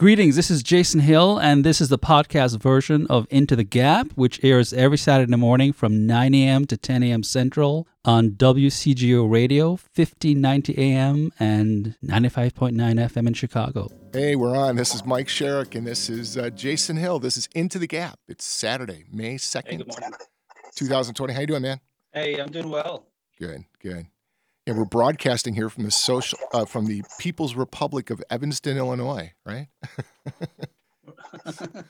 Greetings, this is Jason Hill, and this is the podcast version of Into the Gap, which airs every Saturday morning from 9 a.m. to 10 a.m. Central on WCGO Radio, 1590 AM and 95.9 FM in Chicago. Hey, we're on. This is Mike Sherrick, and this is uh, Jason Hill. This is Into the Gap. It's Saturday, May 2nd, Hey, good morning. 2020. How you doing, man? Hey, I'm doing well. Good, good. Yeah, we're broadcasting here from the social, uh, from the People's Republic of Evanston, Illinois, right?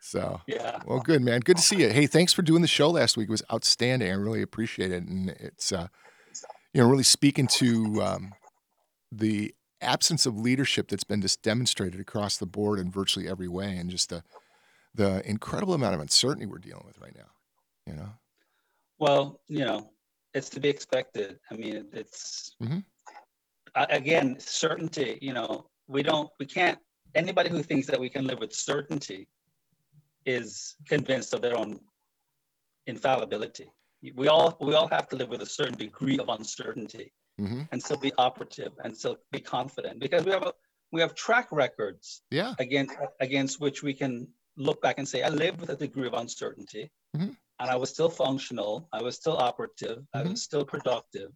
so, Yeah. well, good, man. Good to see you. Hey, thanks for doing the show last week. It was outstanding. I really appreciate it, and it's, uh, you know, really speaking to um, the absence of leadership that's been just demonstrated across the board in virtually every way, and just the the incredible amount of uncertainty we're dealing with right now. You know. Well, you know, it's to be expected. I mean, it- it's Mhm. a- again certainty. You know, we don't, we can't. Anybody who thinks that we can live with certainty is convinced of their own infallibility. We all we all have to live with a certain degree of uncertainty hmm and still be operative and still be confident because we have a we have track records Yeah. against against which we can look back and say, I lived with a degree of uncertainty, Mhm. And I was still functional, I was still operative, I Mhm. was still productive.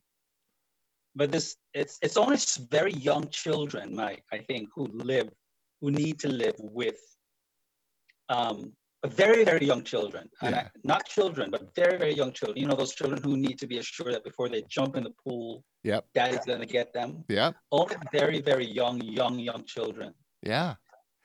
But this it's it's only very young children, Mike, I think, who live, who need to live with um very, very young children. And I- not children, but very, very young children. You know, those children who need to be assured that before they jump in the pool, Yep. daddy's gonna get them. Yeah. Only very, very young, young, young children Yeah.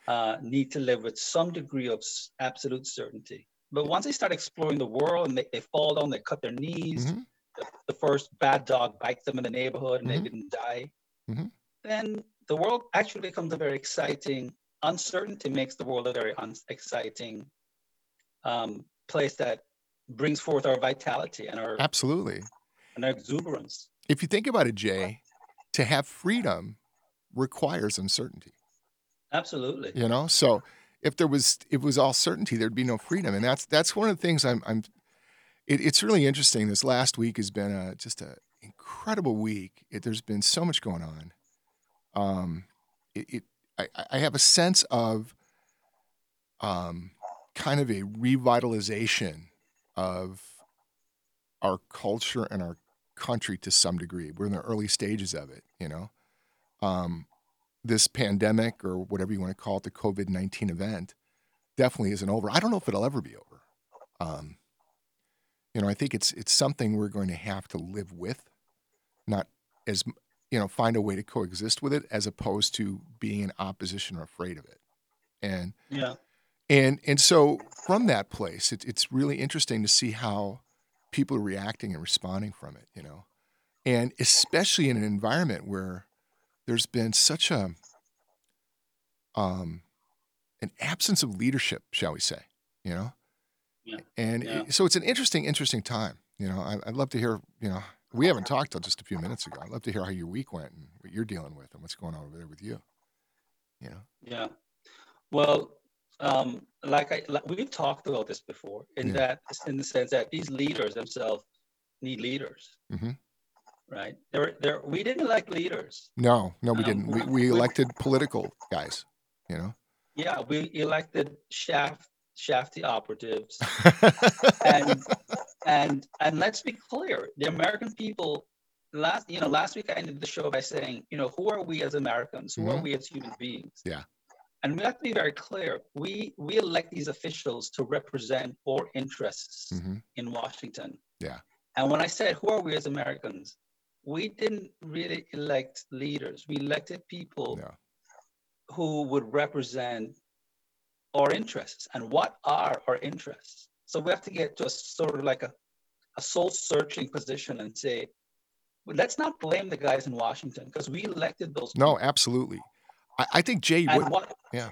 uh, need to live with some degree of absolute certainty. But once they start exploring the world and they, they fall down, they cut their knees, Mhm. the, the first bad dog bites them in the neighborhood and Mhm. they didn't die, Mhm. then the world actually becomes a very exciting, uncertainty makes the world a very un- exciting um, place that brings forth our vitality and our, Absolutely. and our exuberance. If you think about it, Jay, to have freedom requires uncertainty. Absolutely. You know, so if there was if it was all certainty, there'd be no freedom, and that's that's one of the things I'm. I'm it, it's really interesting. This last week has been a just a incredible week. It, there's been so much going on. Um, it, it I, I have a sense of um, kind of a revitalization of our culture and our country to some degree. We're in the early stages of it, you know. Um, this pandemic or whatever you want to call it, the COVID 19 event, definitely isn't over. I don't know if it'll ever be over. Um, you know, I think it's it's something we're going to have to live with, not as you know, find a way to coexist with it as opposed to being in opposition or afraid of it. And Yeah. and and so from that place, it, it's really interesting to see how people are reacting and responding from it. You know, and especially in an environment where there's been such a um an absence of leadership, shall we say? You know, Yeah. and Yeah. it- so it's an interesting, interesting time. You know, I, I'd love to hear. You know, we haven't talked till just a few minutes ago. I'd love to hear how your week went and what you're dealing with and what's going on over there with you. You know, Yeah. Well, um, like I, like we've talked about this before, in Yeah. that, in the sense that these leaders themselves need leaders, Mhm. Right? They're, they're, we didn't elect leaders. no, no, we Um, didn't. We, we- elected political guys. You know. Yeah, we elected shaft, shafty operatives, and and and let's be clear, the American people. Last, you know, last week I ended the show by saying, you know, who are we as Americans? Who are Mhm. we as human beings? Yeah. And we have to be very clear. We we elect these officials to represent our interests hmm in Washington. Yeah. And when I said, who are we as Americans? We didn't really elect leaders. We elected people Yeah. who would represent our interests. And what are our interests? So we have to get to a sort of like a, a soul searching position and say, well, let's not blame the guys in Washington because we elected those. No, people. absolutely. I, I think Jay. And What, yeah.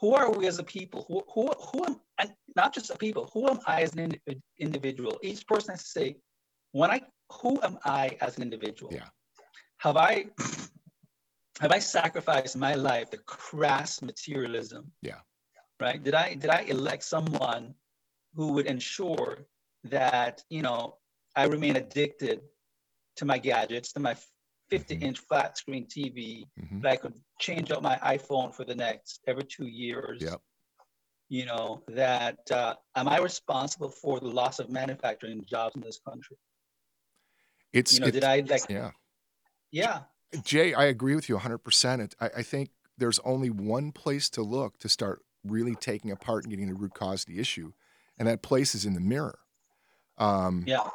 Who are we as a people? Who, who, who am, and not just a people, who am I as an indi- individual? Each person has to say, when I, who am I as an individual? Yeah. Have I, have I sacrificed my life to crass materialism? Yeah. Right? Did I, did I elect someone who would ensure that, you know, I remain addicted to my gadgets, to my 50 Mhm. inch flat screen TV Mhm. that I could change out my iPhone for the next every two years. Yep. You know, that uh, am I responsible for the loss of manufacturing jobs in this country? It's You know, did I like, yeah. yeah, Jay, I agree with you 100%. It, I, I think there's only one place to look to start really taking apart and getting the root cause of the issue, and that place is in the mirror. Um, yeah,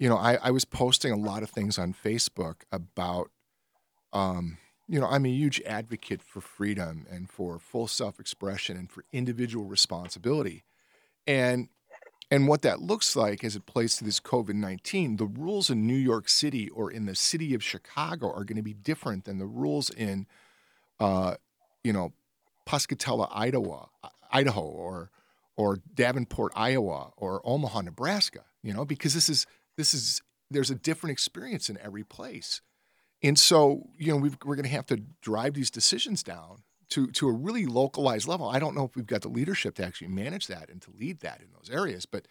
you know, I, I was posting a lot of things on Facebook about, um, you know, I'm a huge advocate for freedom and for full self expression and for individual responsibility. And and what that looks like as it plays to this COVID 19, the rules in New York City or in the city of Chicago are going to be different than the rules in, uh, you know, Pocatello, Idaho, Idaho, or or Davenport, Iowa, or Omaha, Nebraska. You know, because this is this is there's a different experience in every place, and so you know we've, we're going to have to drive these decisions down to to a really localized level. I don't know if we've got the leadership to actually manage that and to lead that in those areas, but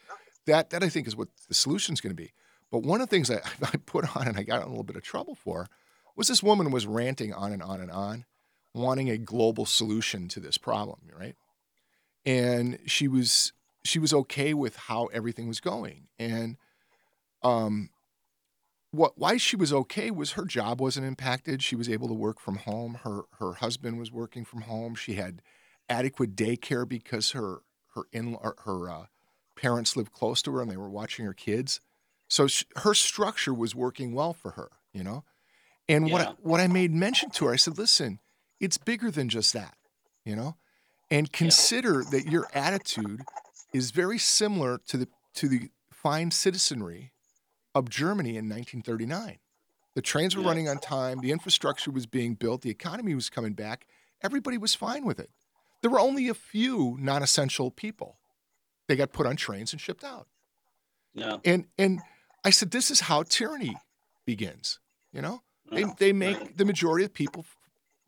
that that I think is what the solution is going to be. But one of the things I, I put on and I got in a little bit of trouble for was this woman was ranting on and on and on, wanting a global solution to this problem, right? And she was she was okay with how everything was going, and um, what why she was okay was her job wasn't impacted. She was able to work from home. Her her husband was working from home. She had adequate daycare because her her in her uh, parents lived close to her and they were watching her kids. So sh her structure was working well for her, you know. And what I, what I made mention to her, I said, listen, it's bigger than just that, you know, and consider that your attitude is very similar to the to the fine citizenry of Germany in 1939. The trains were Yeah. running on time, the infrastructure was being built, the economy was coming back. Everybody was fine with it. There were only a few non-essential people. They got put on trains and shipped out. yeah. And and I said, this is how tyranny begins. You know, they they make the majority of people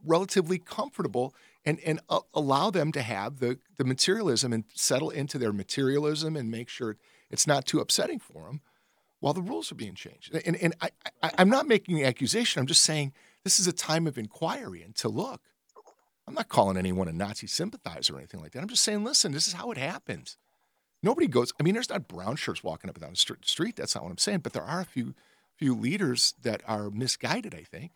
relatively comfortable and and uh, allow them to have the the materialism and settle into their materialism and make sure it's not too upsetting for them while the rules are being changed. And and I, I I'm not making an accusation. I'm just saying this is a time of inquiry and to look. I'm not calling anyone a Nazi sympathizer or anything like that. I'm just saying, listen, this is how it happens. Nobody goes. I mean, there's not brown shirts walking up and down the street. That's not what I'm saying. But there are a few few leaders that are misguided. I think,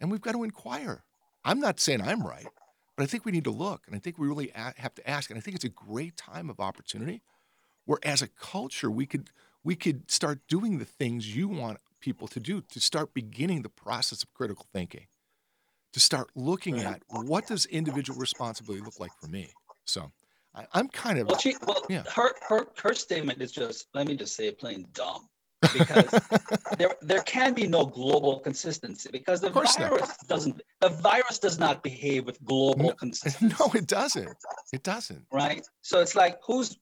and we've got to inquire. I'm not saying I'm right, but I think we need to look, and I think we really have to ask. And I think it's a great time of opportunity, where as a culture we could we could start doing the things you want people to do to start beginning the process of critical thinking, to start looking at what does individual responsibility look like for me. So I, I'm kind of Well, she, well, Yeah. her, her, her statement is just, let me just say it plain dumb. Because there, there can be no global consistency because the course not. virus doesn't, the virus does not behave with global consistency. no, it doesn't. It doesn't. Right. So it's like, who's,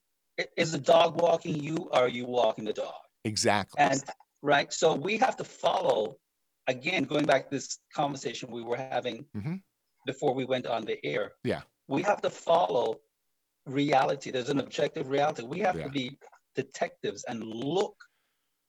is the dog walking you or are you walking the dog? Exactly. And, right. So we have to follow, again, going back to this conversation we were having Mhm. before we went on the air. Yeah. We have to follow reality. There's an objective reality. We have Yeah. to be detectives and look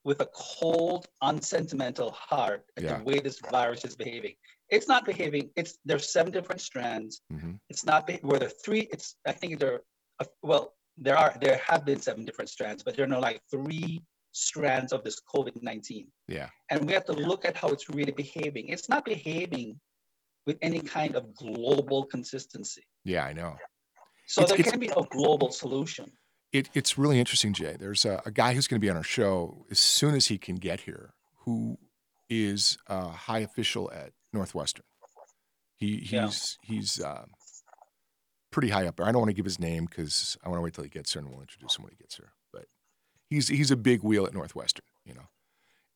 with a cold, unsentimental heart at Yeah. the way this virus is behaving. It's not behaving. It's there's seven different strands. Mhm. It's not where there are three. It's I think there. Are, well, there are there have been seven different strands, but there are no like three strands of this COVID nineteen. Yeah. And we have to look at how it's really behaving. It's not behaving with any kind of global consistency. Yeah, I know. So It's- there it's- can be no global solution. It, it's really interesting, Jay. There's a, a guy who's going to be on our show as soon as he can get here, who is a high official at Northwestern. He he's Yeah. he's um, pretty high up there. I don't want to give his name because I want to wait till he gets here and we'll introduce him when he gets here. But he's he's a big wheel at Northwestern, you know.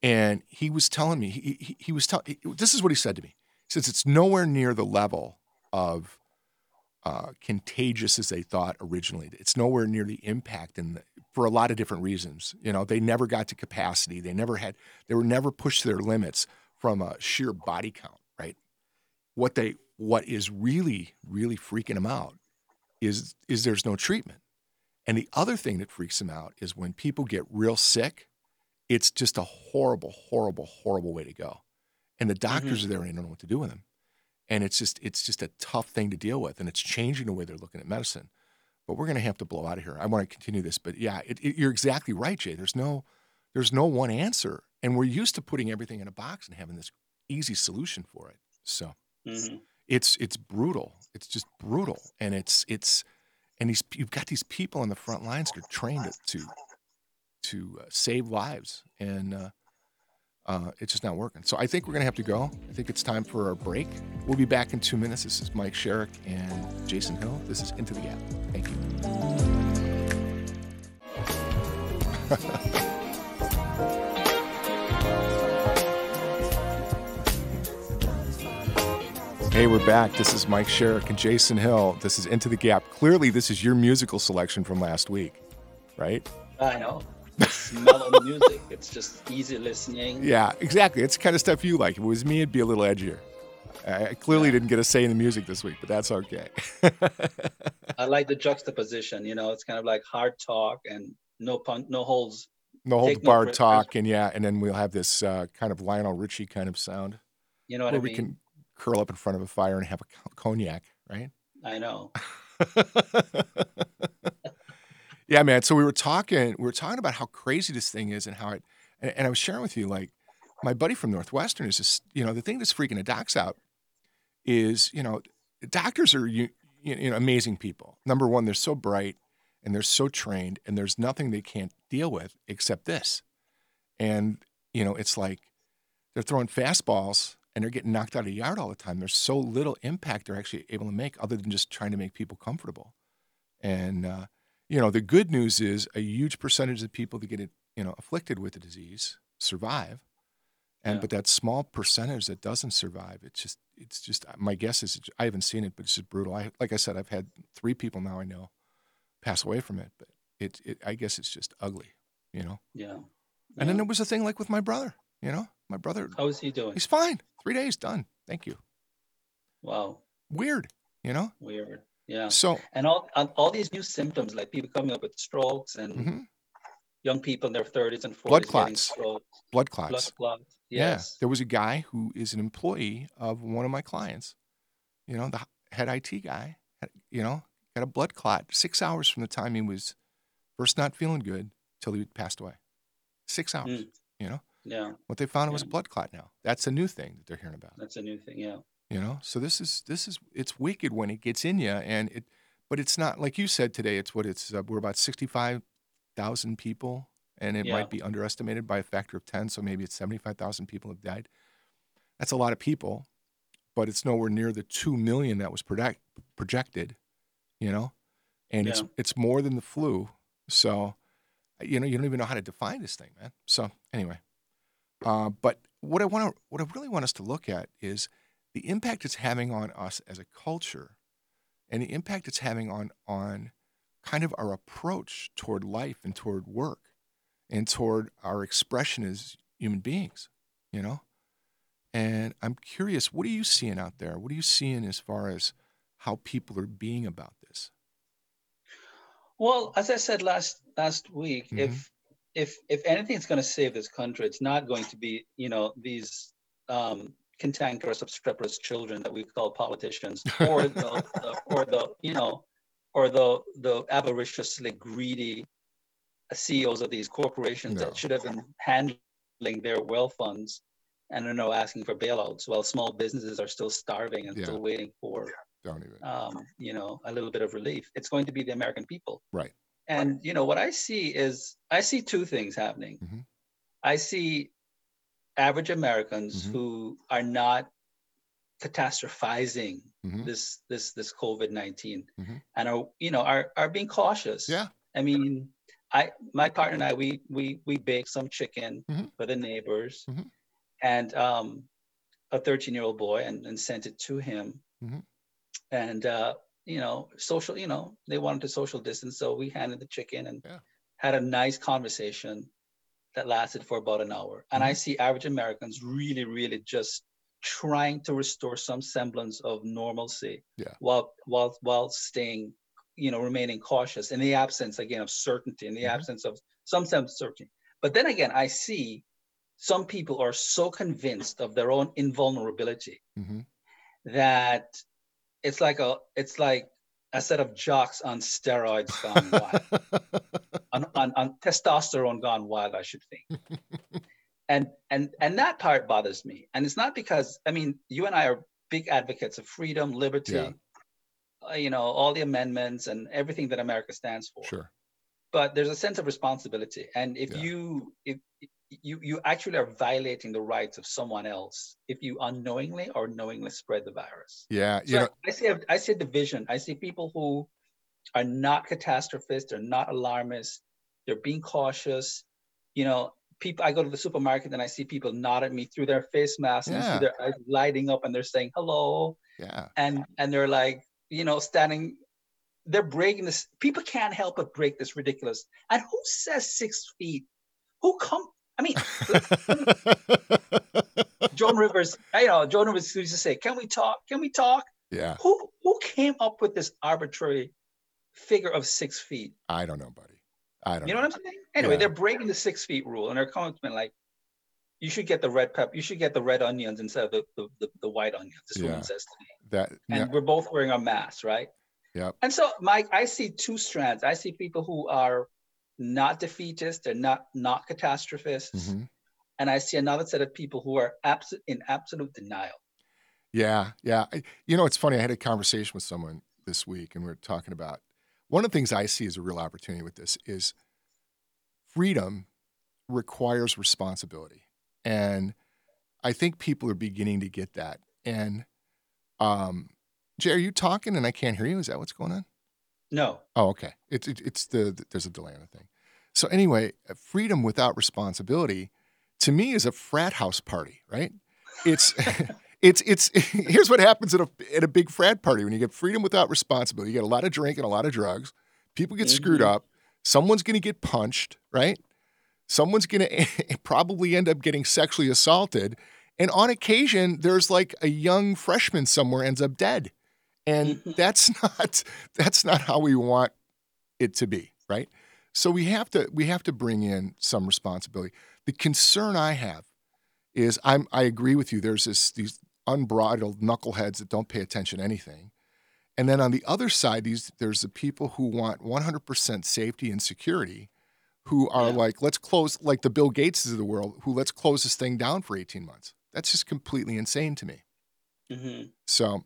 And he was telling me he he, he was telling this is what he said to me. He says it's nowhere near the level of uh, contagious as they thought originally. It's nowhere near the impact, and for a lot of different reasons. You know, they never got to capacity. They never had. They were never pushed to their limits from a sheer body count. Right. What they what is really really freaking them out is is there's no treatment. And the other thing that freaks them out is when people get real sick. It's just a horrible, horrible, horrible way to go. and the doctors are there and they don't know what to do with them. And it's just it's just a tough thing to deal with, and it's changing the way they're looking at medicine. But we're going to have to blow out of here. I want to continue this, but yeah, it, it, you're exactly right, Jay. There's no there's no one answer, and we're used to putting everything in a box and having this easy solution for it. So hmm it's it's brutal. It's just brutal, and it's it's and these you've got these people on the front lines that are trained to to uh, save lives, and uh, uh, it's just not working. So I think we're gonna have to go. I think it's time for our break. We'll be back in two minutes. This is Mike Sherrick and Jason Hill. This is Into the Gap. Thank you. Hey, we're back. This is Mike Sherrick and Jason Hill. This is Into the Gap. Clearly, this is your musical selection from last week, right? I know. It's mellow music. It's just easy listening. Yeah, exactly. It's the kind of stuff you like. If it was me, it'd be a little edgier. I clearly Yeah. didn't get a say in the music this week, but that's okay. I like the juxtaposition. You know, it's kind of like hard talk and no pun, no holes. no holds Take no talk, and yeah, and then we'll have this uh, kind of Lionel Richie kind of sound You know what I we mean? can curl up in front of a fire and have a cognac, right? I know. yeah, man. So we were talking, we were talking about how crazy this thing is and how it, and, and I was sharing with you, like, my buddy from Northwestern is just, you know, the thing that's freaking the docs out is, you know, doctors are, you, you know, amazing people. Number one, they're so bright and they're so trained and there's nothing they can't deal with except this. And, you know, it's like they're throwing fastballs and they're getting knocked out of the yard all the time. There's so little impact they're actually able to make other than just trying to make people comfortable. And, uh, you know, the good news is a huge percentage of people that get it, you know, afflicted with the disease survive. And Yeah. but that small percentage that doesn't survive, it's just it's just my guess is I haven't seen it, but it's just brutal. I like I said, I've had three people now I know pass away from it, but it, it I guess it's just ugly, you know. Yeah. And then there was a thing like with my brother, you know, my brother, How is he doing? he's fine, three days done, thank you. Wow. Weird, you know. Weird. Yeah. So And all and all these new symptoms, like people coming up with strokes and mhm, young people in their 30s and 40s Blood clots. blood blood clots. clots. Yeah, Yes. there was a guy who is an employee of one of my clients. You know, the head IT guy. You know, got a blood clot six hours from the time he was first not feeling good till he passed away. Six hours. Mm. You know, Yeah. what they found was a blood clot. Now that's a new thing that they're hearing about. That's a new thing. Yeah. You know, so this is this is it's wicked when it gets in you, and it, but it's not like you said today. It's what it's uh, we're about sixty five thousand people, and it Yeah. might be underestimated by a factor of ten. So maybe it's seventy five thousand people have died. That's a lot of people, but it's nowhere near the two million that was project, projected. You know, and it's it's more than the flu. So, you know, you don't even know how to define this thing, man. So anyway, uh, but what I want to, what I really want us to look at is the impact it's having on us as a culture, and the impact it's having on on kind of our approach toward life and toward work, and toward our expression as human beings. You know, and I'm curious, what are you seeing out there? What are you seeing as far as how people are being about this? Well, as I said last last week, Mhm. if if if anything's going to save this country, it's not going to be you know these um, cantankerous, obstreperous children that we call politicians, or the, the or the you know, or the the avariciously greedy CEOs of these corporations No. that should have been handling their wealth funds and are now asking for bailouts while small businesses are still starving and Yeah. still waiting for Don't even. um, you know, a little bit of relief. It's going to be the American people. Right. And you know what I see is I see two things happening. Mhm. I see average Americans Mhm. who are not catastrophizing Mhm. this this this COVID 19 Mhm. and are you know are are being cautious. Yeah. I mean, I my partner and I we we we baked some chicken Mhm. for the neighbors Mhm. and um a 13 year old boy and, and sent it to him. And uh, you know, social, you know, they wanted to social distance, so we handed the chicken and Yeah. had a nice conversation that lasted for about an hour. And Mm-hmm. I see average Americans really, really just trying to restore some semblance of normalcy Yeah. while while while staying, you know, remaining cautious in the absence again of certainty, in the Mhm. absence of some sense of certainty. But then again, I see some people are so convinced of their own invulnerability hmm that it's like a it's like a set of jocks on steroids gone wild, on, on, on testosterone gone wild, I should think. and and and that part bothers me. And it's not because I mean you and I are big advocates of freedom, liberty, Yeah. uh, you know, all the amendments and everything that America stands for. Sure. But there's a sense of responsibility, and if Yeah. you if you you actually are violating the rights of someone else if you unknowingly or knowingly spread the virus. Yeah. You So know. I see I see division. I see people who are not catastrophists, they're not alarmists, they're being cautious. You know, people I go to the supermarket and I see people nod at me through their face masks and I Yeah. see their eyes lighting up and they're saying hello Yeah. and and they're like, you know, standing they're breaking this people can't help but break this ridiculous. And who says six feet? Who come I mean, Joan Rivers, you know, Joan Rivers used to say, "Can we talk? Can we talk?" yeah. Who who came up with this arbitrary figure of six feet? I don't know, buddy. I don't You know what I'm saying? Anyway, Yeah. they're breaking the six feet rule, and they're coming to me like, "You should get the red pepper. You should get the red onions instead of the the, the, the white onions." This Yeah. woman says to me, That. and yeah, we're both wearing our masks, right? Yep. And so, Mike, I see two strands. I see people who are not defeatist, they're not not catastrophists, mhm. and I see another set of people who are abs- in absolute denial. Yeah, yeah. I- You know, it's funny. I had a conversation with someone this week, and we are talking about one of the things I see as a real opportunity with this is freedom requires responsibility, and I think people are beginning to get that. And um, Jay, are you talking and I can't hear you? Is that what's going on? No, Oh, okay. It's it, it's the, the- there's a delay on the thing. So anyway, uh, freedom without responsibility, to me, is a frat house party, right? It's it's it's here's what happens at a at a big frat party when you get freedom without responsibility. You get a lot of drink and a lot of drugs. People get screwed Mhm. up. Someone's going to get punched, right? Someone's going to probably end up getting sexually assaulted, and on occasion, there's like a young freshman somewhere ends up dead and Mhm. that's not that's not how we want it to be right? So we have to we have to bring in some responsibility. The concern i have is i'm i agree with you. There's this these unbridled knuckleheads that don't pay attention to anything. And then on the other side these there's the people who want 100% safety and security who are Yeah. like let's close like the bill gateses of the world who let's close this thing down for 18 months. That's just completely insane to me. Hmm so,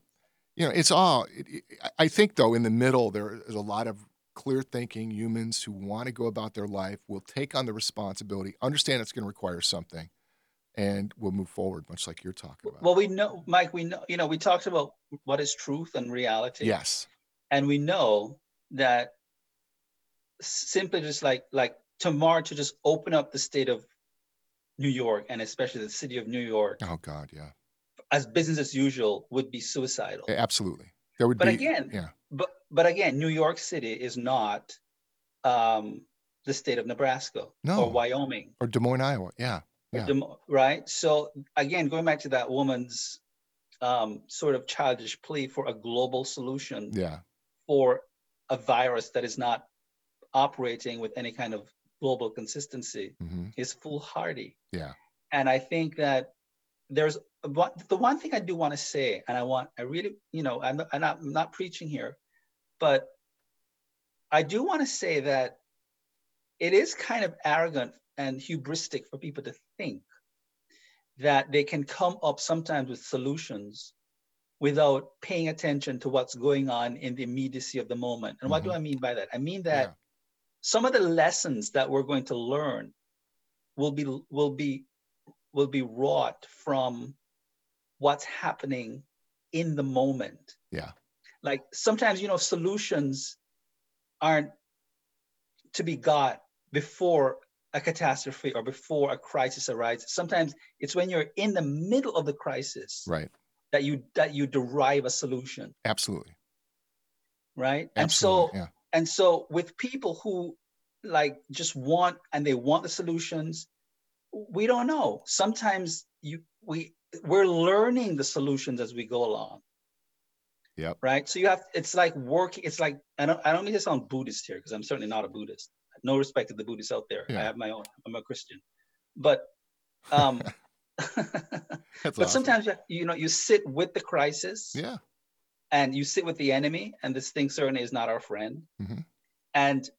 you know, it's all. It, I think though, in the middle, there is a lot of clear-thinking humans who want to go about their life, will take on the responsibility, understand it's going to require something, and will move forward, much like you're talking about. Well, we know, Mike. We know, you know, we talked about what is truth and reality. yes, and we know that simply just like like tomorrow to just open up the state of New York and especially the city of New York oh God, yeah, as business as usual would be suicidal. Absolutely. There would But be again, yeah, But but again, New York City is not um, the state of Nebraska No. or Wyoming, or Des Moines, Iowa. Yeah, Yeah. Dem- right? So again, going back to that woman's um, sort of childish plea for a global solution yeah, for a virus that is not operating with any kind of global consistency hmm is foolhardy. yeah, And I think that there's one, the one thing I do want to say, and I want, I really, you know, I'm, not- I'm, not, I'm not preaching here, but I do want to say that it is kind of arrogant and hubristic for people to think that they can come up sometimes with solutions without paying attention to what's going on in the immediacy of the moment. And what do mm-hmm. I mean by that? I mean that Yeah. some of the lessons that we're going to learn will be will be will be wrought from what's happening in the moment. Yeah. Like sometimes you know solutions aren't to be got before a catastrophe or before a crisis arises. Sometimes it's when you're in the middle of the crisis right, that you that you derive a solution, absolutely, right? And so yeah, and so with people who like just want and they want the solutions we don't know sometimes you we we're learning the solutions as we go along Yep. right so you have it's like working it's like i don't i don't mean to sound buddhist here because i'm certainly not a buddhist no respect to the buddhists out there Yeah. i have my own i'm a christian but Um, but awesome. sometimes you, you know you sit with the crisis Yeah. and you sit with the enemy and this thing certainly is not our friend Mhm. and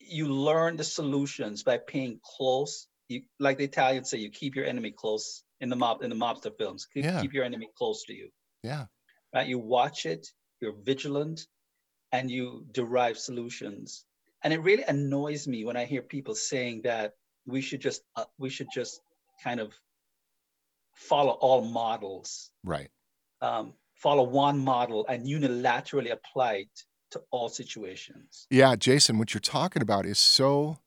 you learn the solutions by paying close you like the italians say you keep your enemy close in the mob in the mobster films keep, Yeah. keep your enemy close to you Yeah. right you watch it you're vigilant and you derive solutions and it really annoys me when i hear people saying that we should just uh, we should just kind of follow all models Right. um, follow one model and unilaterally apply it to all situations. Yeah, Jason, what you're talking about is so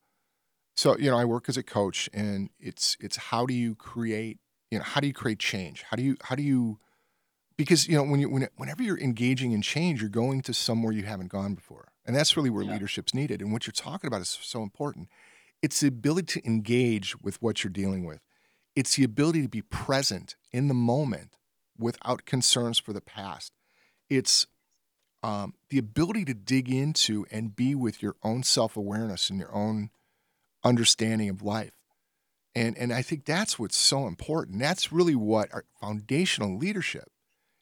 so you know, I work as a coach and it's it's how do you create, you know, how do you create change? How do you how do you because you know when you when, whenever you're engaging in change, you're going to somewhere you haven't gone before. And that's really where Yeah. leadership's needed. And what you're talking about is so important. It's the ability to engage with what you're dealing with. It's the ability to be present in the moment without concerns for the past. It's um, the ability to dig into and be with your own self awareness and your own understanding of life. And, and I think that's what's so important. That's really what our foundational leadership.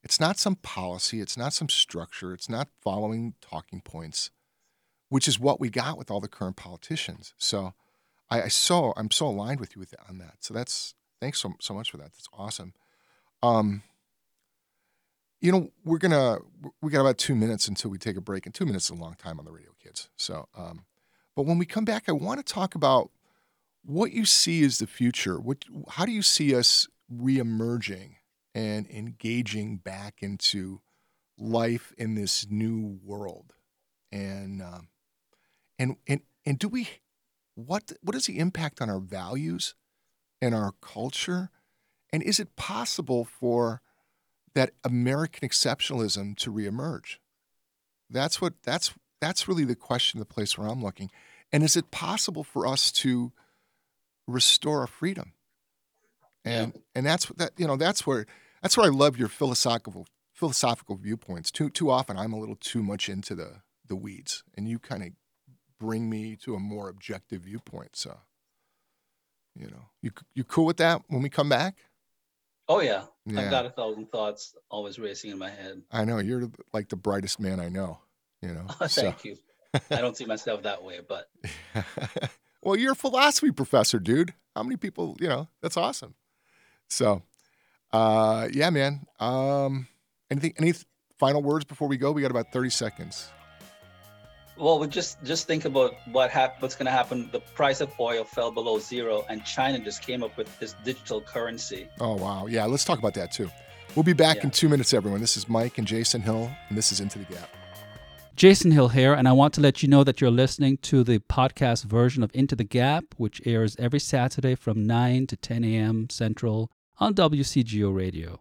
It's not some policy, it's not some structure, it's not following talking points, which is what we got with all the current politicians. So I, I so I'm so aligned with you with on that. So that's thanks so so much for that. That's awesome. Um, you know, we're gonna we got about two minutes until we take a break, and two minutes is a long time on the radio, kids. So, um, but when we come back, I want to talk about what you see as the future. What how do you see us reemerging and engaging back into life in this new world, and um, and and and do we what what is the impact on our values and our culture, and is it possible for that American exceptionalism to reemerge? That's what that's that's really the question, the place where I'm looking. And is it possible for us to restore our freedom? And and that's that you know that's where that's where I love your philosophical philosophical viewpoints. Too too often I'm a little too much into the the weeds, and you kind of bring me to a more objective viewpoint. So, you know, you you cool with that when we come back? Oh yeah, Yeah. I've got a thousand thoughts always racing in my head. I know you're like the brightest man I know. You know. so- Thank you. I don't see myself that way, but well, you're a philosophy professor, dude. How many people? You know, that's awesome. So, uh, yeah, man. Um, anything? Any final words before we go? We got about thirty seconds. well, we just just think about what hap- what's going to happen. The price of oil fell below zero, and China just came up with this digital currency. Oh wow, yeah. Let's talk about that too. We'll be back Yeah. in two minutes, everyone. This is Mike and Jason Hill, and this is Into the Gap. Jason Hill here, and I want to let you know that you're listening to the podcast version of Into the Gap, which airs every Saturday from 9 to 10 a.m. Central on WCGO Radio.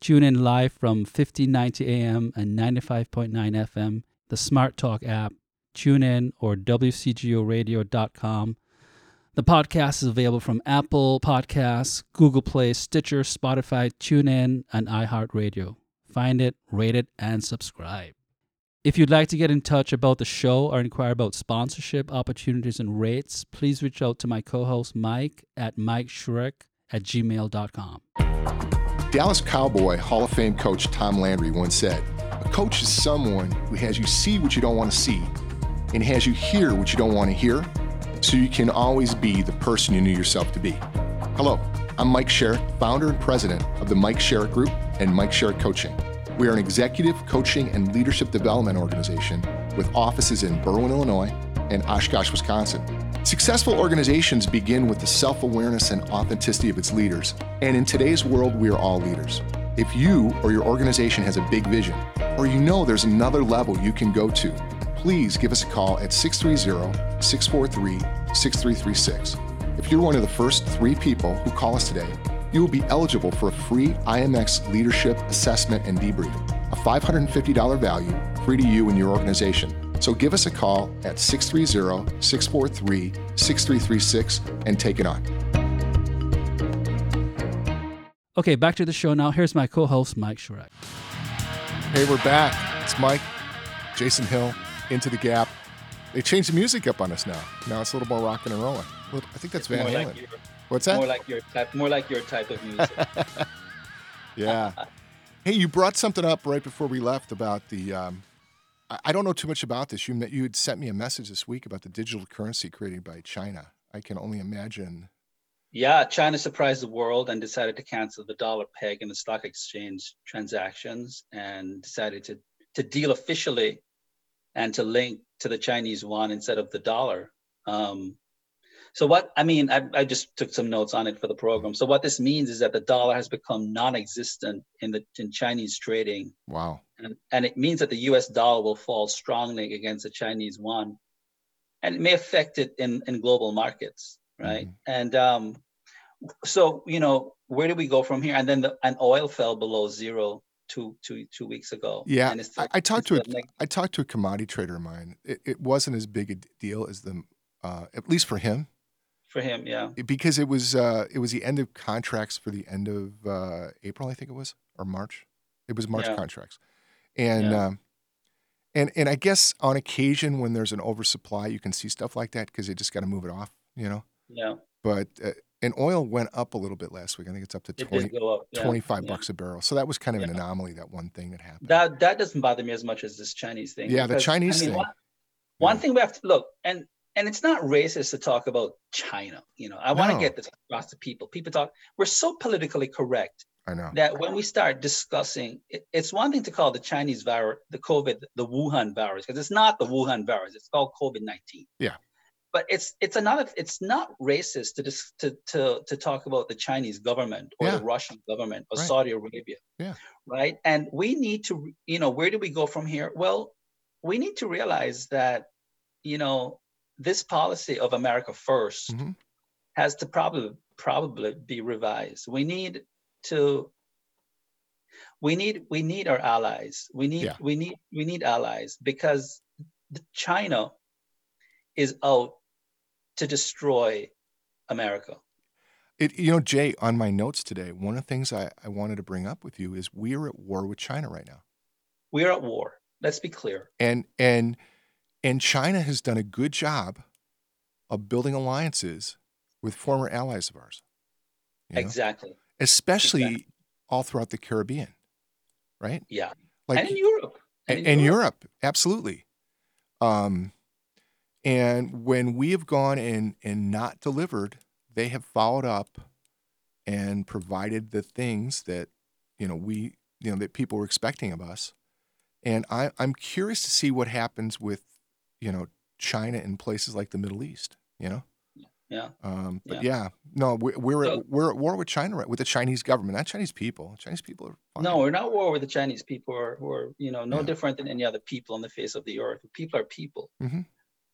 Tune in live from 1590 a.m. and 95.9 FM, the Smart Talk app, tune in or WCGORadio.com. The podcast is available from Apple Podcasts, Google Play, Stitcher, Spotify, TuneIn, and iHeartRadio. Find it, rate it, and subscribe. If you'd like to get in touch about the show or inquire about sponsorship opportunities and rates, please reach out to my co host Mike at mikeshrek at gmail.com. Dallas Cowboy Hall of Fame coach Tom Landry once said, A coach is someone who has you see what you don't want to see and has you hear what you don't want to hear so you can always be the person you knew yourself to be. Hello, I'm Mike Sherrick, founder and president of the Mike Sherrick Group and Mike Sherrick Coaching. We are an executive coaching and leadership development organization with offices in Berwyn, Illinois and Oshkosh, Wisconsin. Successful organizations begin with the self awareness and authenticity of its leaders. And in today's world, we are all leaders. If you or your organization has a big vision, or you know there's another level you can go to, please give us a call at 630 643 6336. If you're one of the first three people who call us today, you will be eligible for a free IMX leadership assessment and debrief, a $550 value free to you and your organization. So give us a call at 630 643 6336 and take it on. Okay, back to the show now. Here's my co host, Mike Sherrick. Hey, we're back. It's Mike, Jason Hill, Into the Gap. They changed the music up on us now. Now it's a little more rocking and rolling. I think that's Van More Halen. What's that? More like your type. More like your type of music. yeah. Hey, you brought something up right before we left about the. Um, I, I don't know too much about this. You you had sent me a message this week about the digital currency created by China. I can only imagine. Yeah, China surprised the world and decided to cancel the dollar peg in the stock exchange transactions and decided to to deal officially and to link to the Chinese yuan instead of the dollar. Um, so what I mean, I, I just took some notes on it for the program. So what this means is that the dollar has become non-existent in the in Chinese trading. Wow. And, and it means that the U.S. dollar will fall strongly against the Chinese yuan, and it may affect it in in global markets, right? Mm-hmm. And um, so you know, where do we go from here? And then the, and oil fell below zero two two two weeks ago. Yeah, and it's still, I, I talked to a, neg- I talked to a commodity trader of mine. It, it wasn't as big a deal as the, uh, at least for him, for him. Yeah, because it was uh, it was the end of contracts for the end of uh, April, I think it was, or March. It was March Yeah. contracts, and Yeah. um, and and I guess on occasion when there's an oversupply, you can see stuff like that because they just got to move it off, you know. yeah, But uh, and oil went up a little bit last week. I think it's up to it 20, did up. Yeah, 25 yeah. bucks a barrel. So that was kind of an anomaly. That one thing that happened. That that doesn't bother me as much as this Chinese thing. Yeah, the Chinese I mean, thing. One, one Yeah. thing we have to look and and it's not racist to talk about China. You know, I want to No. get this across to people. People talk. We're so politically correct I know. that when we start discussing, it, it's one thing to call the Chinese virus, the COVID, the Wuhan virus, because it's not the Wuhan virus. It's called COVID nineteen. Yeah. But it's it's another. It's not racist to dis, to to to talk about the Chinese government or Yeah. the Russian government or Right. Saudi Arabia. Yeah. Right. And we need to, you know, where do we go from here? Well, we need to realize that, you know, this policy of America 1st Mhm. has to probably probably be revised. We need to we need we need our allies. We need Yeah. we need we need allies because China is out to destroy America. It, you know, Jay, on my notes today, one of the things I, I wanted to bring up with you is we are at war with China right now. We're at war. Let's be clear. And and and China has done a good job of building alliances with former allies of ours. you know, Exactly. Especially Exactly. all throughout the Caribbean. Right? Yeah. Like and in Europe. and, in and Europe, absolutely. Um, and when we have gone and and not delivered, they have followed up and provided the things that you know we you know that people were expecting of us. And I, I'm curious to see what happens with you know China and places like the Middle East. You know. Yeah. Um, but yeah, no, we're we're, So- at, we're at war with China, right? With the Chinese government, not Chinese people. Chinese people are fine. No, we're not war with the Chinese people who are, who are you know, no Yeah. different than any other people on the face of the earth. People are people. Mhm.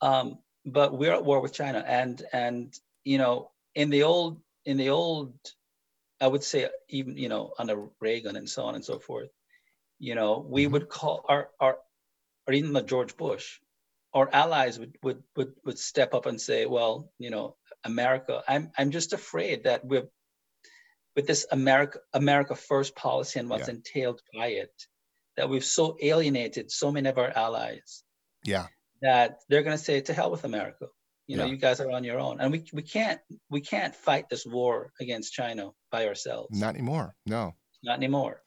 Um, but we're at war with China. And and you know, in the old in the old, I would say even, you know, under Reagan and so on and so forth, you know, we Mhm. would call our our or even the George Bush, our allies would would would would step up and say, well, you know, America, I'm I'm just afraid that we're with this America America First policy and what's Yeah. entailed by it, that we've so alienated so many of our allies Yeah, that they're going to say to hell with America. You know, Yeah. you guys are on your own, and we we can't we can't fight this war against China by ourselves. not anymore. No. Not anymore.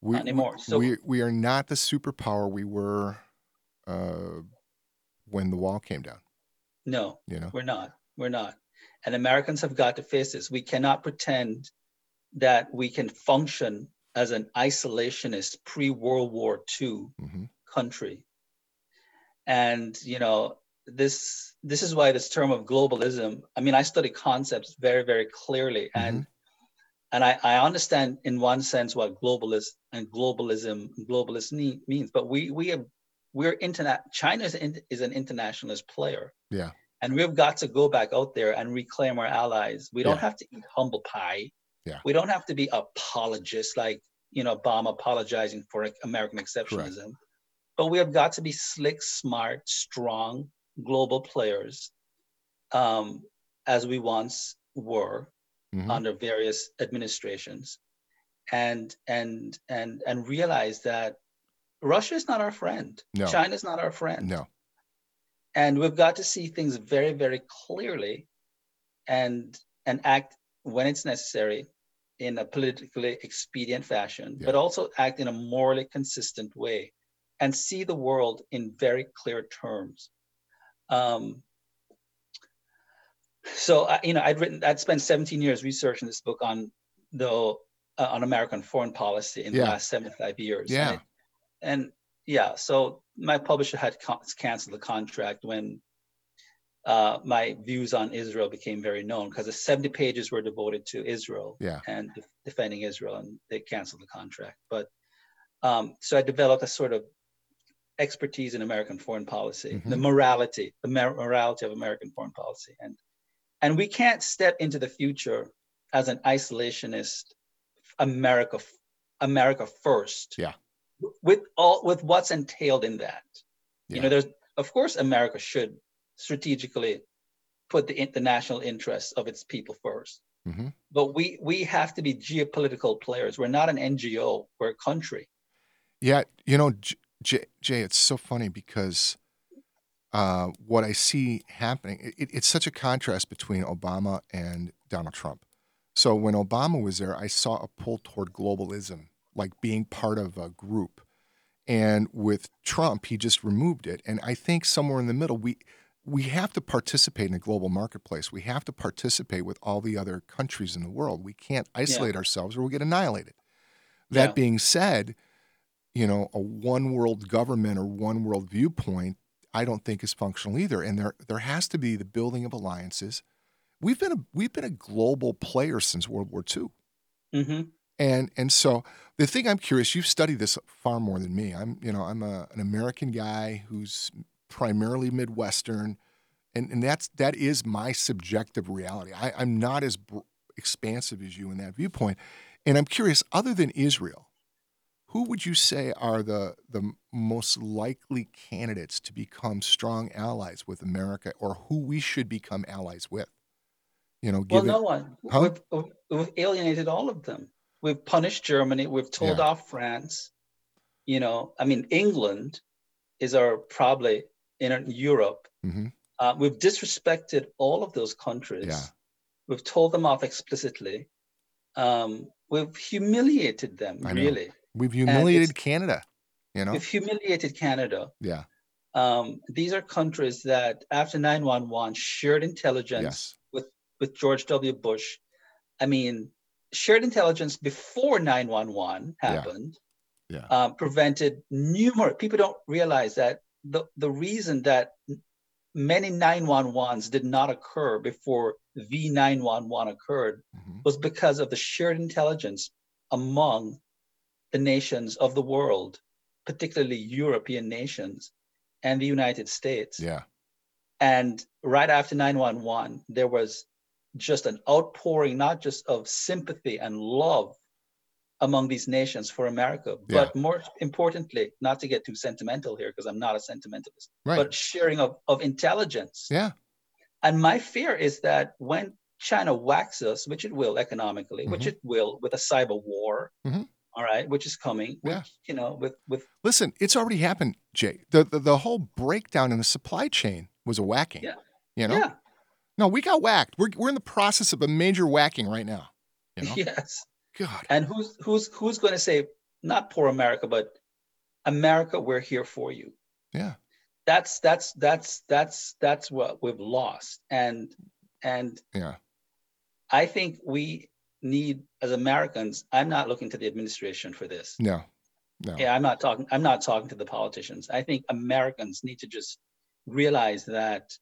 we, Not anymore. So- we we are not the superpower we were uh, when the wall came down. No, You know, we're not. We're not. And Americans have got to face this. We cannot pretend that we can function as an isolationist pre World War II hmm country. And you know, this this is why this term of globalism. I mean, I study concepts very, very clearly, and and I, I understand in one sense what globalist and globalism globalist ne- means. But we we have we're internet. China is, in, is an internationalist player. Yeah. And we've got to go back out there and reclaim our allies. We don't Yeah. have to eat humble pie. Yeah. We don't have to be apologists like you know Obama apologizing for American exceptionalism. But we have got to be slick, smart, strong global players, um, as we once were Mhm. under various administrations, and and and and realize that Russia is not our friend. No. China is not our friend. no, And we've got to see things very, very clearly, and and act when it's necessary in a politically expedient fashion, Yeah. but also act in a morally consistent way and see the world in very clear terms. Um, so, I- you know, I'd written, I'd spent 17 years researching this book on the uh, on American foreign policy in the Yeah. last 75 years. Yeah. And, yeah, so my publisher had con- canceled the contract when uh, my views on Israel became very known because the 70 pages were devoted to Israel Yeah. and def- defending Israel, and they canceled the contract. But um, so I developed a sort of expertise in American foreign policy, the Mhm. morality, the mor- morality of American foreign policy, and and we can't step into the future as an isolationist America, America first. Yeah. With all with what's entailed in that. Yeah. You know, there's of course America should strategically put the the national interests of its people 1st Mhm. But we we have to be geopolitical players. We're not an NGO. We're a country. Yeah, you know, J- Jay, Jay it's so funny because uh, what I see happening, it, it's such a contrast between Obama and Donald Trump. So when Obama was there, I saw a pull toward globalism, like being part of a group. And with Trump, he just removed it. And I think somewhere in the middle, we we have to participate in a global marketplace. We have to participate with all the other countries in the world. We can't isolate ourselves or we'll get annihilated. That Yeah. being said, you know, a one world government or one world viewpoint, I don't think is functional either. And there there has to be the building of alliances. We've been a we've been a global player since World War II. hmm And and so the thing I'm curious, you've studied this far more than me. I'm you know I'm a, an American guy who's primarily Midwestern, and and that's that is my subjective reality. I, I'm not as br- expansive as you in that viewpoint, and I'm curious. Other than Israel, who would you say are the the most likely candidates to become strong allies with America, or who we should become allies with? You know, Well, no one. Huh? We've, we've alienated all of them. We've punished Germany. We've told Yeah. off France. You know, I mean, England is our probably in Europe. Mhm. Uh, we've disrespected all of those countries. Yeah. We've told them off explicitly. Um, we've humiliated them, really. we've humiliated Canada. You know, We've humiliated Canada. yeah, Um, these are countries that, after 911, shared intelligence yes, with with George W. Bush. I mean, shared intelligence before 911 Yeah. happened Yeah. um, prevented numerous. People don't realize that the the reason that many 911s did not occur before the 911 occurred Mhm. was because of the shared intelligence among the nations of the world, particularly European nations and the United States. yeah, And right after 911, there was just an outpouring, not just of sympathy and love among these nations for America, but more importantly, not to get too sentimental here, because I'm not a sentimentalist, right, but sharing of, of intelligence. yeah, And my fear is that when China whacks us, which it will economically, which Mhm. it will with a cyber war, Mhm. all right, which is coming, which, Yeah. you know, with with Listen, it's already happened, Jay. The, the the whole breakdown in the supply chain was a whacking. Yeah. You know, yeah, no, we got whacked. We're we're in the process of a major whacking right now. You know, yes. God, And who's who's who's going to say not poor America, but America, we're here for you. yeah, That's that's that's that's that's what we've lost. And and yeah, I think we need as Americans. I'm not looking to the administration for this. no, no, Yeah, I'm not talking. I'm not talking to the politicians. I think Americans need to just realize that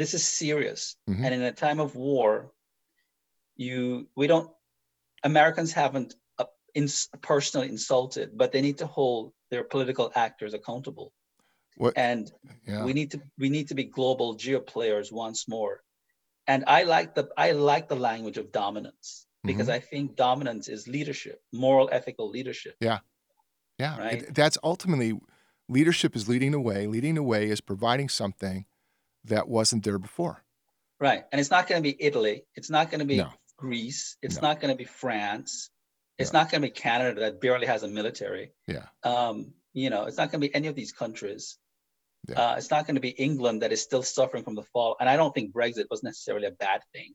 this is serious, Mhm. and in a time of war, you we don't. Americans haven't uh, ins, personally insulted, but they need to hold their political actors accountable. What- And yeah, we need to we need to be global geo players once more. And I like the I like the language of dominance because Mm-hmm. I think dominance is leadership, moral, ethical leadership. yeah. Yeah. Right? That's ultimately leadership is leading the way. Leading the way is providing something that wasn't there before. Right. And it's not going to be Italy. It's not going to be No. Greece. It's No. not going to be France. It's not going to be Canada that barely has a military. Yeah, Um, you know, it's not going to be any of these countries. Yeah. Uh, it's not going to be England that is still suffering from the fall. And I don't think Brexit was necessarily a bad thing.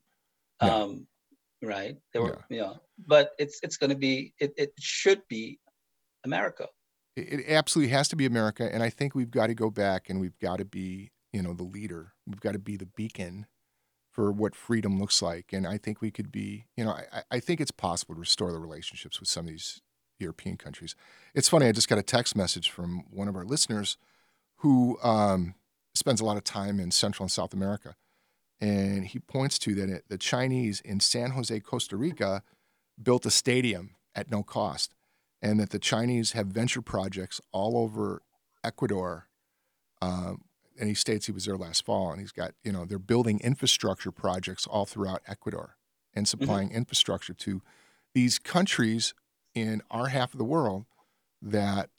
Yeah. Um, right? There were, you know, but it's it's going to be it, it should be America. It, it absolutely has to be America, and I think we've got to go back and we've got to be, you know, the leader. We've got to be the beacon for what freedom looks like, and I think we could be, you know, I, I think it's possible to restore the relationships with some of these European countries. It's funny. I just got a text message from one of our listeners who um, spends a lot of time in Central and South America, and he points to that the Chinese in San Jose, Costa Rica, built a stadium at no cost, and that the Chinese have venture projects all over Ecuador. Um, and he states he was there last fall, and he's got you know they're building infrastructure projects all throughout Ecuador and supplying infrastructure to these countries in our half of the world that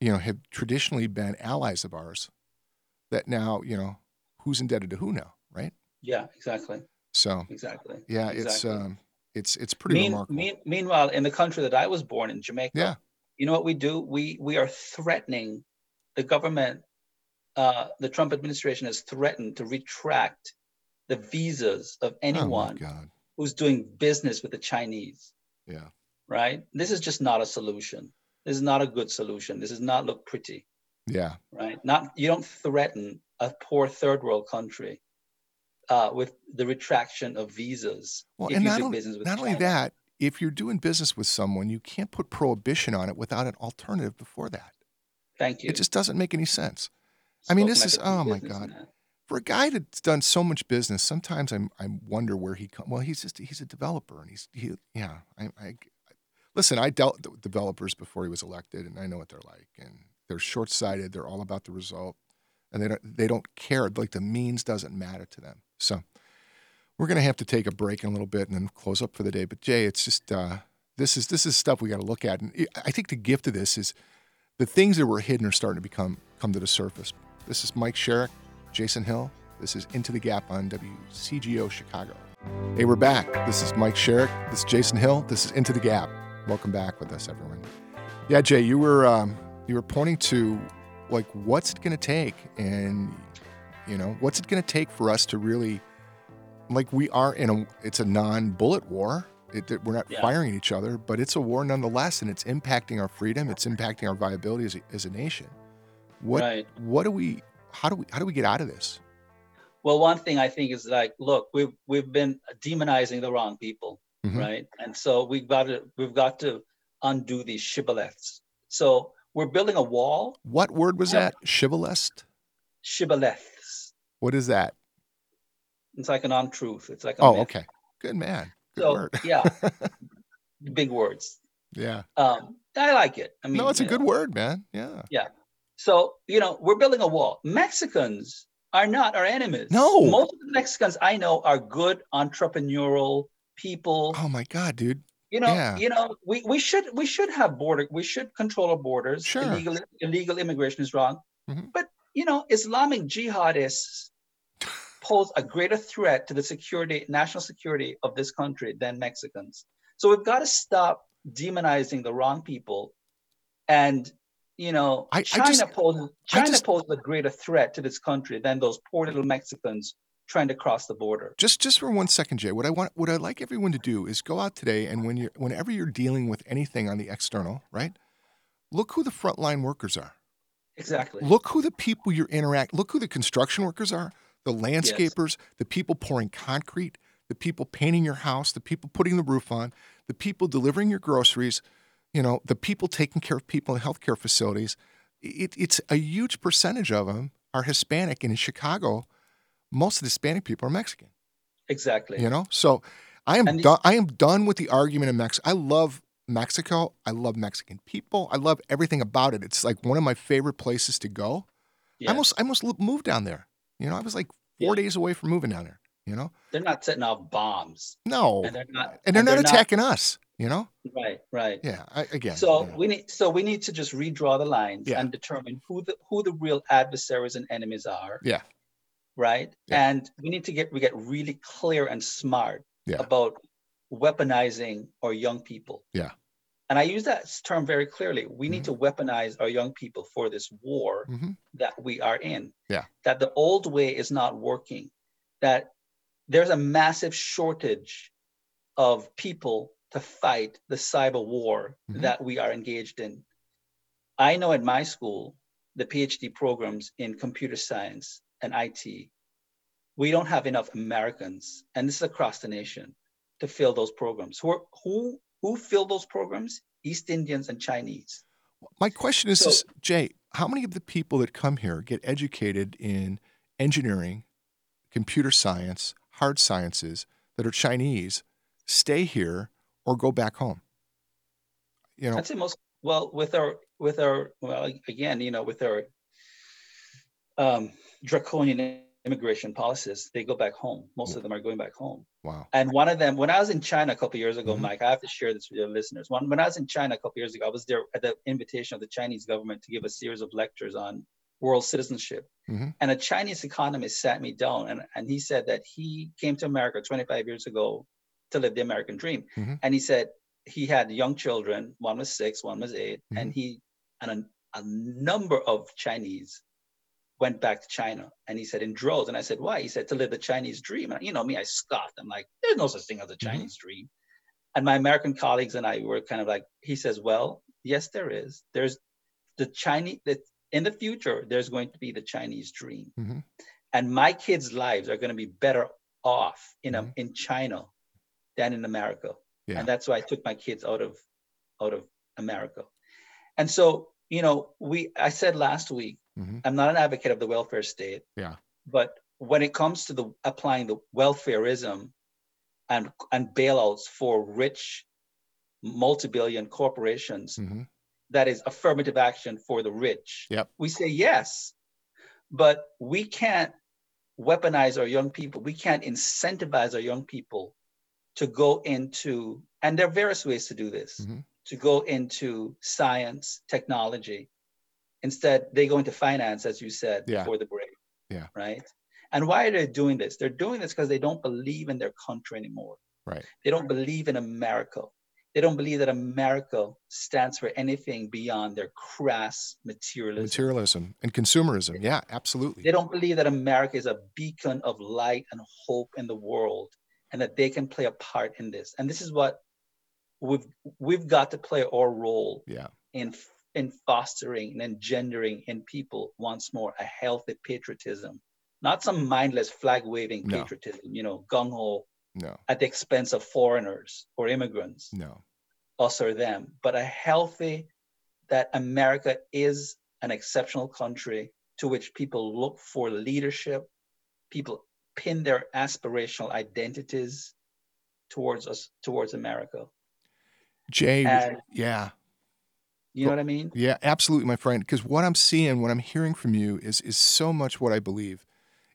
you know have traditionally been allies of ours. That now you know who's indebted to who now, right? Yeah, exactly, So exactly. yeah, it's Exactly. um, it's it's pretty Mean, remarkable. mean, meanwhile, in the country that I was born in, Jamaica, Yeah. you know what we do? We we are threatening the government. Uh, the Trump administration has threatened to retract the visas of oh anyone God, who's doing business with the Chinese. yeah, Right? This is just not a solution. This is not a good solution. This does not look pretty. yeah, Right? Not you don't threaten a poor third world country uh, with the retraction of visas Well, if and you not do only, business with not only that, if you're doing business with someone, you can't put prohibition on it without an alternative before that. Thank you. It just doesn't make any sense. I mean, this is- oh my God. For a guy that's done so much business, sometimes I'm I wonder where he come. Well, he's just he's a developer, and he's he yeah. I, I listen. I dealt with developers before he was elected, and I know what they're like. And they're short sighted. They're all about the result, and they don't they don't care. Like the means doesn't matter to them. So we're gonna have to take a break in a little bit and then close up for the day. But Jay, it's just uh, this is this is stuff we got to look at, and I think the gift of this is the things that were hidden are starting to become come to the surface. This is Mike Sherrick, Jason Hill. This is Into the Gap on WCGO Chicago. Hey, we're back. This is Mike Sherrick. This is Jason Hill. This is Into the Gap. Welcome back with us, everyone. Yeah, Jay, you were um, you were pointing to like what's it going to take, and you know what's it going to take for us to really like we are in a it's a non-bullet war. It, it- we're not Yeah. firing at each other, but it's a war nonetheless, and it's impacting our freedom. It's impacting our viability as a, as a nation. What Right. what do we how do we how do we get out of this? Well, one thing I think is like, look, we've we've been demonizing the wrong people, Mhm. right? And so we've got to we've got to undo these shibboleths. So we're building a wall, What word was that? Shibboleth? shibboleths. What is that? It's like an untruth. It's like a Oh, myth. okay. Good man. Good So word. yeah, big words. Yeah. Um, I like it. I mean, no, it's a good know. word, man. Yeah. Yeah. So you know, we're building a wall. Mexicans are not our enemies. No. most of the Mexicans I know are good entrepreneurial people. Oh my God, dude. you know Yeah. you know we, we should we should have border we should control our borders Sure. illegal illegal immigration is wrong Mhm. but you know islamic jihadists pose a greater threat to the security national security of this country than mexicans so we've got to stop demonizing the wrong people and you know I- I china just- poses china just- poses a greater threat to this country than those poor little mexicans trying to cross the border Just just for one second, Jay. What I want what I'd like everyone to do is go out today and when you're whenever you're dealing with anything on the external, right? Look who the frontline workers are. exactly Look who the people you're interact. Look who the construction workers are, the landscapers, the people pouring concrete, the people painting your house, the people putting the roof on, the people delivering your groceries, you know, the people taking care of people in healthcare facilities. It, it's a huge percentage of them are Hispanic, and in Chicago, most of the Hispanic people are Mexican. exactly You know, so I am And done. I am done with the argument in Mexico. I love Mexico. I love Mexican people. I love everything about it. It's like one of my favorite places to go. Yeah. I almost I almost moved down there. You know, I was like four Yeah. days away from moving down there. You know, they're not setting off bombs no, and they're not and they're not attacking us. You know, right right yeah. I, again, so you know. we need so we need to just redraw the lines Yeah. and determine who the who the real adversaries and enemies are Yeah. right Yeah. and we need to get we get really clear and smart Yeah. about weaponizing our young people Yeah. and i use that term very clearly we need to Mm-hmm. weaponize our young people for this war Mhm. that we are in Yeah. that the old way is not working that there's a massive shortage of people to fight the cyber war Mhm. that we are engaged in. I know at my school, the PhD programs in computer science and IT, we don't have enough Americans, and this is across the nation, to fill those programs. Who are, who who fill those programs? East Indians and Chinese. My question is, So- this, Jay, how many of the people that come here get educated in engineering, computer science, hard sciences that are Chinese, stay here or go back home? You know, I'd say most well with our with our well again, you know, with our um, draconian immigration policies, they go back home. Most of them are going back home. wow. And one of them, when I was in China a couple years ago, Mhm. Mike, I have to share this with your listeners. When, when I was in China a couple years ago, I was there at the invitation of the Chinese government to give a series of lectures on world citizenship. Mhm. And a Chinese economist sat me down and, and he said that he came to America 25 years ago to live the American dream. Mhm. And he said he had young children, one was six, one was 8 Mm-hmm. and he and a, a number of Chinese went back to China. And he said in droves. And I said, why? He said to live the Chinese dream. And you know me, I scoffed. I'm like, there's no such thing as a Mhm. Chinese dream. And my American colleagues and I were kind of like, he says, well, yes, there is. There's the Chinese that in the future, there's going to be the Chinese dream. Mhm. And my kids' lives are going to be better off in a, Mhm. in China than in America. Yeah. And that's why I took my kids out of out of America. And so, you know, we I said last week, Mhm. I'm not an advocate of the welfare state. Yeah. But when it comes to the applying the welfareism and and bailouts for rich multi-billion corporations, Mhm. that is affirmative action for the rich. Yep. We say yes, but we can't weaponize our young people. We can't incentivize our young people to go into, and there are various ways to do this, Mhm. to go into science, technology. Instead, they go into finance, as you said Yeah. before the break. Yeah. Right. And why are they doing this? They're doing this because they don't believe in their country anymore. Right. They don't believe in America. They don't believe that America stands for anything beyond their crass materialism. Materialism and consumerism. Yeah, absolutely. They don't believe that America is a beacon of light and hope in the world and that they can play a part in this. And this is what we've we've got to play our role Yeah. in in fostering and engendering in people once more a healthy patriotism, not some mindless flag waving No. patriotism, you know, gung ho No, at the expense of foreigners or immigrants, no. us or them, but a healthy that America is an exceptional country to which people look for leadership, people pin their aspirational identities towards us, towards America. Jay, And yeah. you know what I mean? Yeah, absolutely, my friend. Because what I'm seeing, what I'm hearing from you is is so much what I believe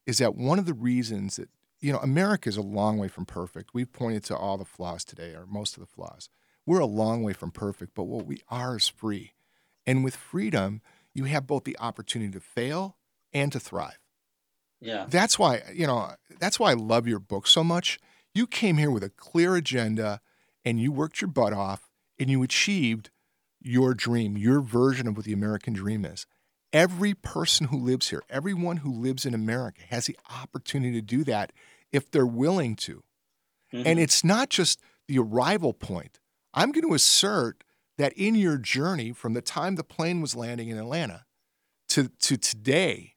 is that one of the reasons that you know America is a long way from perfect. We've pointed to all the flaws today, or most of the flaws. We're a long way from perfect, but what we are is free. And with freedom, you have both the opportunity to fail and to thrive. Yeah. That's why, you know, that's why I love your book so much. You came here with a clear agenda and you worked your butt off and you achieved your dream, your version of what the American dream is. Every person who lives here, everyone who lives in America has the opportunity to do that if they're willing to. And Mhm. it's not just the arrival point. I'm going to assert that in your journey from the time the plane was landing in Atlanta to, to today,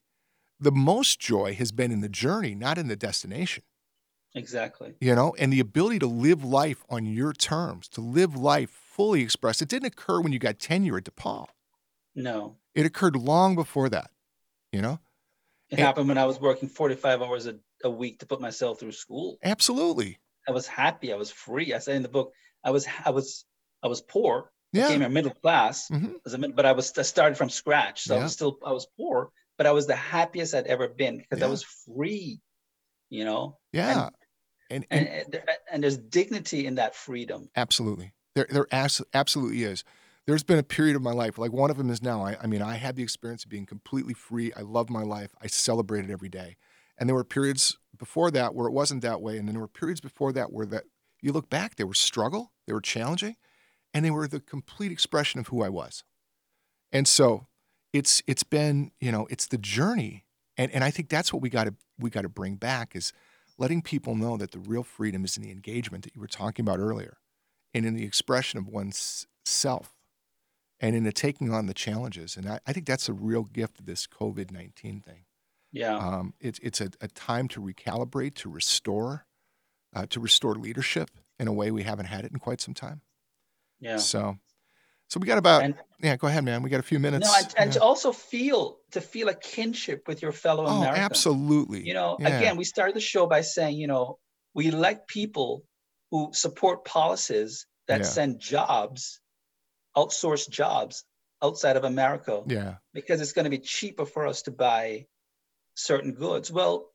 the most joy has been in the journey, not in the destination. exactly. You know, and the ability to live life on your terms, to live life fully expressed. It didn't occur when you got tenure at DePaul. No. It occurred long before that. You know, It And- happened when I was working 45 hours a, a week to put myself through school. absolutely. I was happy. I was free. I said in the book, I was I was I was poor. I Yeah. came here middle class, Mhm. as a mid- but I was I started from scratch. So I was still I was poor, but I was the happiest I'd ever been because I was free. You know, Yeah. And, and, and and, and there's dignity in that freedom. Absolutely. There, there absolutely is. There's been a period of my life, like one of them is now. I, I mean, I had the experience of being completely free. I love my life. I celebrate it every day. And there were periods before that where it wasn't that way. And then there were periods before that where that you look back, they were struggle, they were challenging, and they were the complete expression of who I was. And so it's it's been, you know, it's the journey. And and I think that's what we gotta we gotta bring back is letting people know that the real freedom is in the engagement that you were talking about earlier and in the expression of one's self and in the taking on the challenges. And I, I think that's a real gift of this COVID 19 thing. Yeah. Um, it's it's a, a time to recalibrate, to restore, uh, to restore leadership in a way we haven't had it in quite some time. yeah. So, so we got about And- yeah. Go ahead, man. We got a few minutes. No, and, and Yeah. to also feel to feel a kinship with your fellow oh, Americans. absolutely. You know, Yeah. again, we started the show by saying, you know, we elect people who support policies that Yeah. send jobs, outsource jobs outside of America Yeah, because it's going to be cheaper for us to buy certain goods. Well,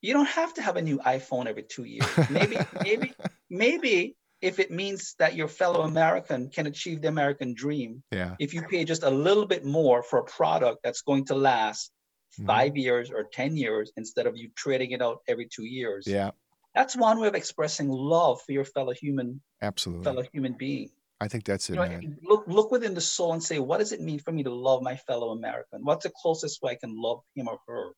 you don't have to have a new iPhone every two years. Maybe, maybe, maybe if it means that your fellow American can achieve the American dream, yeah, if you pay just a little bit more for a product that's going to last Mhm. five years or 10 years instead of you trading it out every two years. yeah. That's one way of expressing love for your fellow human, Absolutely. fellow human being. I think that's it, You know, look, look within the soul and say, what does it mean for me to love my fellow American? What's the closest way I can love him or her?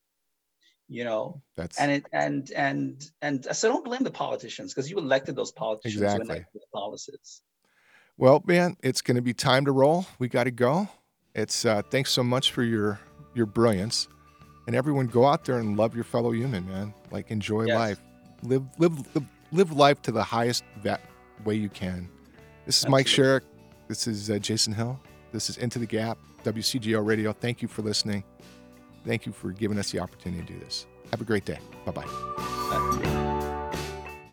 You know, That's and it and and and so don't blame the politicians because you elected those politicians Exactly. policies. well, man. It's going to be time to roll. We got to go. It's uh, thanks so much for your your brilliance, and everyone go out there and love your fellow human, man. Like enjoy Yes. life, live live live, live life to the highest that way you can. This is Mike Absolutely. Sherrick. This is uh, Jason Hill. This is Into the Gap, WCGO Radio. Thank you for listening. Thank you for giving us the opportunity to do this. Have a great day. Bye bye. It.